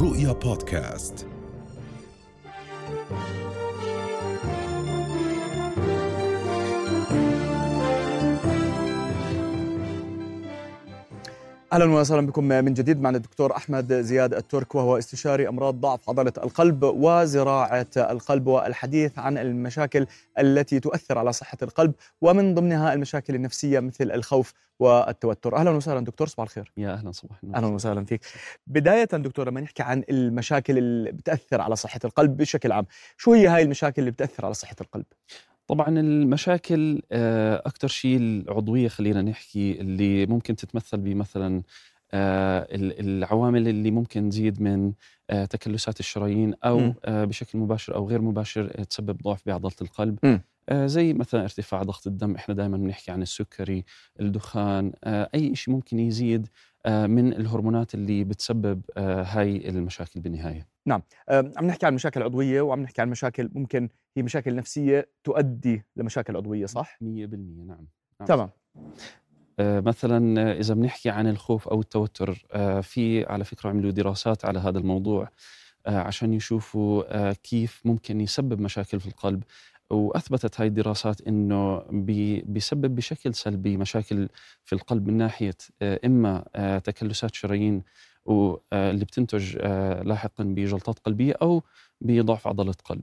رؤيا بودكاست أهلا وسهلا بكم من جديد. معنا الدكتور أحمد زياد الترك وهو استشاري أمراض ضعف عضلة القلب وزراعة القلب والحديث عن المشاكل التي تؤثر على صحة القلب ومن ضمنها المشاكل النفسية مثل الخوف والتوتر. أهلا وسهلا دكتور صباح الخير. يا أهلا صباح النور. أهلا وسهلا فيك. بداية دكتور لما نحكي عن المشاكل اللي بتأثر على صحة القلب بشكل عام شو هي هاي المشاكل اللي بتأثر على صحة القلب؟ طبعا المشاكل آه، أكثر شيء العضوية خلينا نحكي اللي ممكن تتمثل بمثلا آه، ال- العوامل اللي ممكن تزيد من آه، تكلسات الشرايين أو بشكل مباشر أو غير مباشر تسبب ضعف بعضلة القلب. زي مثلا ارتفاع ضغط الدم إحنا دائما بنحكي عن السكري الدخان آه، أي شيء ممكن يزيد آه، من الهرمونات اللي بتسبب آه، هاي المشاكل بالنهاية. أم، عم نحكي عن مشاكل عضوية وعم نحكي عن مشاكل ممكن هي مشاكل نفسية تؤدي لمشاكل عضوية صح؟ 100% نعم نعم. تمام. آه، مثلا آه، إذا بنحكي عن الخوف أو التوتر آه، في على فكرة عملوا دراسات على هذا الموضوع آه، عشان يشوفوا آه، كيف ممكن يسبب مشاكل في القلب. وأثبتت هاي الدراسات إنه بي- بيسبب بشكل سلبي مشاكل في القلب من ناحية آه، إما آه، تكلسات شرايين واللي بتنتج آه، لاحقا بجلطات قلبية أو بضعف عضلة قلب.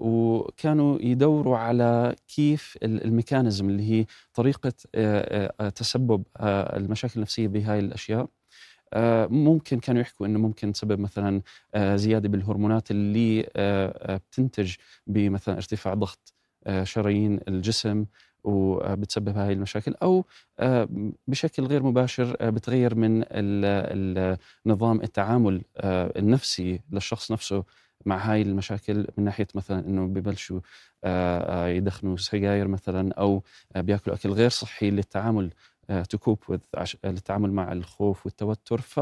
وكانوا يدوروا على كيف ال- الميكانيزم اللي هي طريقة آه، تسبب المشاكل النفسية بهاي الأشياء. آه، ممكن كانوا يحكوا إنه ممكن تسبب مثلا آه، زيادة بالهرمونات اللي آه، آه، بتنتج بمثلا ارتفاع ضغط آه، شرايين الجسم وبتسبب هاي المشاكل أو آه، بشكل غير مباشر آه، بتغير من نظام التعامل آه، النفسي للشخص نفسه مع هاي المشاكل من ناحية مثلا إنه ببلشوا آه، آه، يدخنوا سجاير مثلا أو آه، بياكلوا أكل غير صحي للتعامل تو كوب للتعامل مع الخوف والتوتر. ف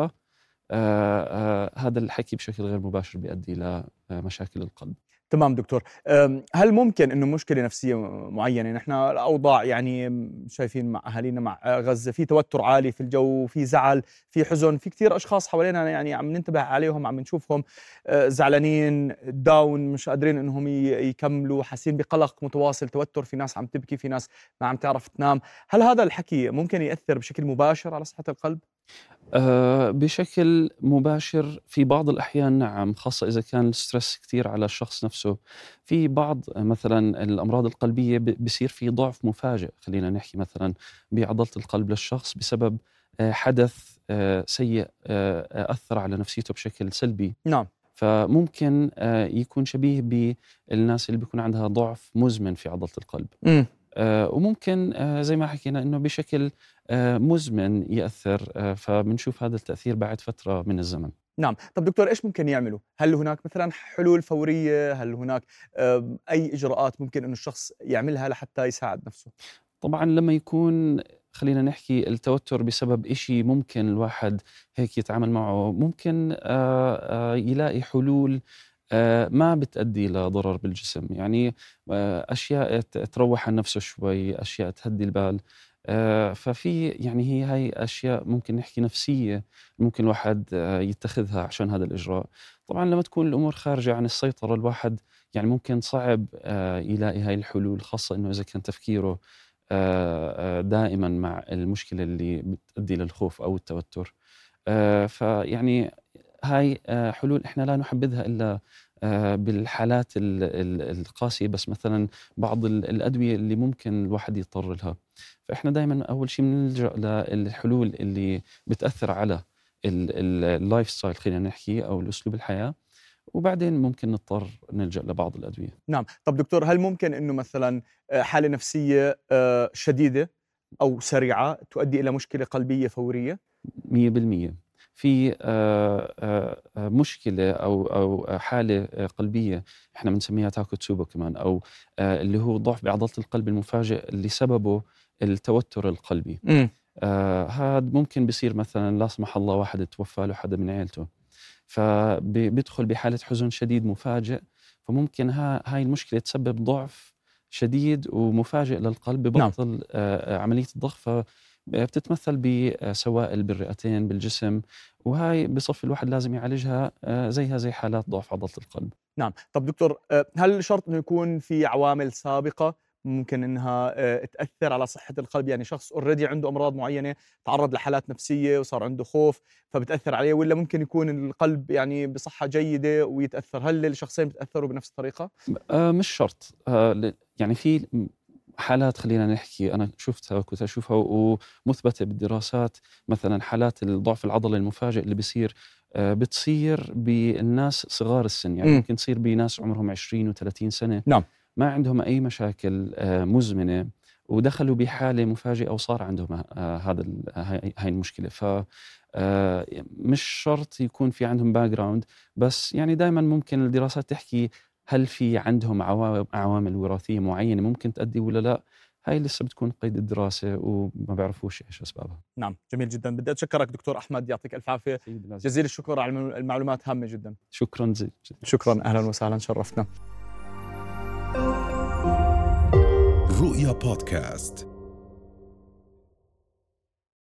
هذا الحكي بشكل غير مباشر بيؤدي لمشاكل القلب. تمام دكتور. هل ممكن إنه مشكلة نفسية معينة؟ نحن الأوضاع يعني شايفين مع أهالينا مع غزة في توتر عالي في الجو في زعل في حزن في كثير أشخاص حوالينا يعني عم ننتبه عليهم عم نشوفهم آه، زعلانين داون مش قادرين إنهم يكملوا حاسين بقلق متواصل توتر في ناس عم تبكي في ناس ما عم تعرف تنام. هل هذا الحكي ممكن يأثر بشكل مباشر على صحة القلب؟ آه، بشكل مباشر في بعض الأحيان نعم خاصة إذا كان الستريس كثير على الشخص نفسه. في بعض آه، مثلا الأمراض القلبية بصير في ضعف مفاجئ خلينا نحكي مثلا بعضلة القلب للشخص بسبب آه، حدث آه، سيء آه، أثر على نفسيته بشكل سلبي. نعم. فممكن آه، يكون شبيه بالناس اللي بيكون عندها ضعف مزمن في عضلة القلب. آه، وممكن آه، زي ما حكينا إنه بشكل آه، مزمن يأثر آه، فبنشوف هذا التأثير بعد فترة من الزمن. نعم. طب دكتور إيش ممكن يعملوا؟ هل هناك مثلا حلول فورية؟ هل هناك أي إجراءات ممكن إنه الشخص يعملها لحتى يساعد نفسه؟ طبعا لما يكون خلينا نحكي التوتر بسبب إشي ممكن الواحد هيك يتعامل معه ممكن آه، آه، يلاقي حلول آه، ما بتأدي لضرر بالجسم. يعني آه، أشياء تروح عن نفسه شوي أشياء تهدي البال. آه، ففي يعني هي هاي أشياء ممكن نحكي نفسية ممكن الواحد آه، يتخذها عشان هذا الإجراء. طبعا لما تكون الأمور خارجة عن السيطرة الواحد يعني ممكن صعب آه، يلاقي هاي الحلول خاصة إنه إذا كان تفكيره آه، آه، دائما مع المشكلة اللي بتؤدي للخوف أو التوتر. آه، فيعني هاي آه، حلول إحنا لا نحبذها إلا آه، بالحالات ال- ال- القاسية بس مثلا بعض ال- الأدوية اللي ممكن الواحد يضطر لها. فإحنا دائما أول شيء بنلجأ للحلول اللي بتأثر على ال lifestyle خلينا نحكي أو الأسلوب الحياة. وبعدين ممكن نضطر نلجأ لبعض الأدوية. نعم. طب دكتور هل ممكن إنه مثلا آه، حالة نفسية آه، شديدة أو سريعة تؤدي إلى مشكلة قلبية فورية؟ 100% في آه، آه، آه، مشكلة أو أو حالة قلبية إحنا بنسميها تاكوتسوبا كمان أو اللي هو ضعف بعضلة القلب المفاجئ اللي سببه التوتر القلبي. امم آه هذا ممكن بيصير مثلا لا سمح الله واحد توفى له حدا من عيلته. فبيدخل بحالة حزن شديد مفاجئ فممكن ها هاي المشكلة تسبب ضعف شديد ومفاجئ للقلب ببطل آه آه، عملية الضخ بتتمثل بسوائل بالرئتين بالجسم وهاي بصف الواحد لازم يعالجها آه، زيها زي حالات ضعف عضلة القلب. نعم. طب دكتور آه، هل شرط إنه يكون في عوامل سابقة ممكن إنها آه، تأثر على صحة القلب؟ يعني شخص اوريدي عنده أمراض معينة تعرض لحالات نفسية وصار عنده خوف فبتأثر عليه ولا ممكن يكون القلب يعني بصحة جيدة ويتأثر؟ هل الشخصين بتأثروا بنفس الطريقة؟ مش شرط. يعني في حالات خلينا نحكي أنا شفتها كنت أشوفها ومثبتة بالدراسات. مثلا حالات الضعف العضلي المفاجئ اللي بيصير آه، بتصير بالناس صغار السن. يعني م. ممكن تصير بناس عمرهم 20 و30 سنة. نعم. ما عندهم أي مشاكل آه، مزمنة ودخلوا بحالة مفاجئة وصار عندهم آه، هذا هاي المشكلة. ف مش شرط يكون في عندهم background بس يعني دائما ممكن الدراسات تحكي هل في عندهم عوامل وراثية معينة ممكن تؤدي ولا لا هاي لسه بتكون قيد الدراسة وما بيعرفوش إيش أسبابها. نعم، جميل جدا، بدي أتشكرك دكتور أحمد يعطيك الف عافية. جزيل الشكر على المعلومات هامة جدا. شكرا زي شكرا أهلا وسهلا شرفتنا. رؤيا بودكاست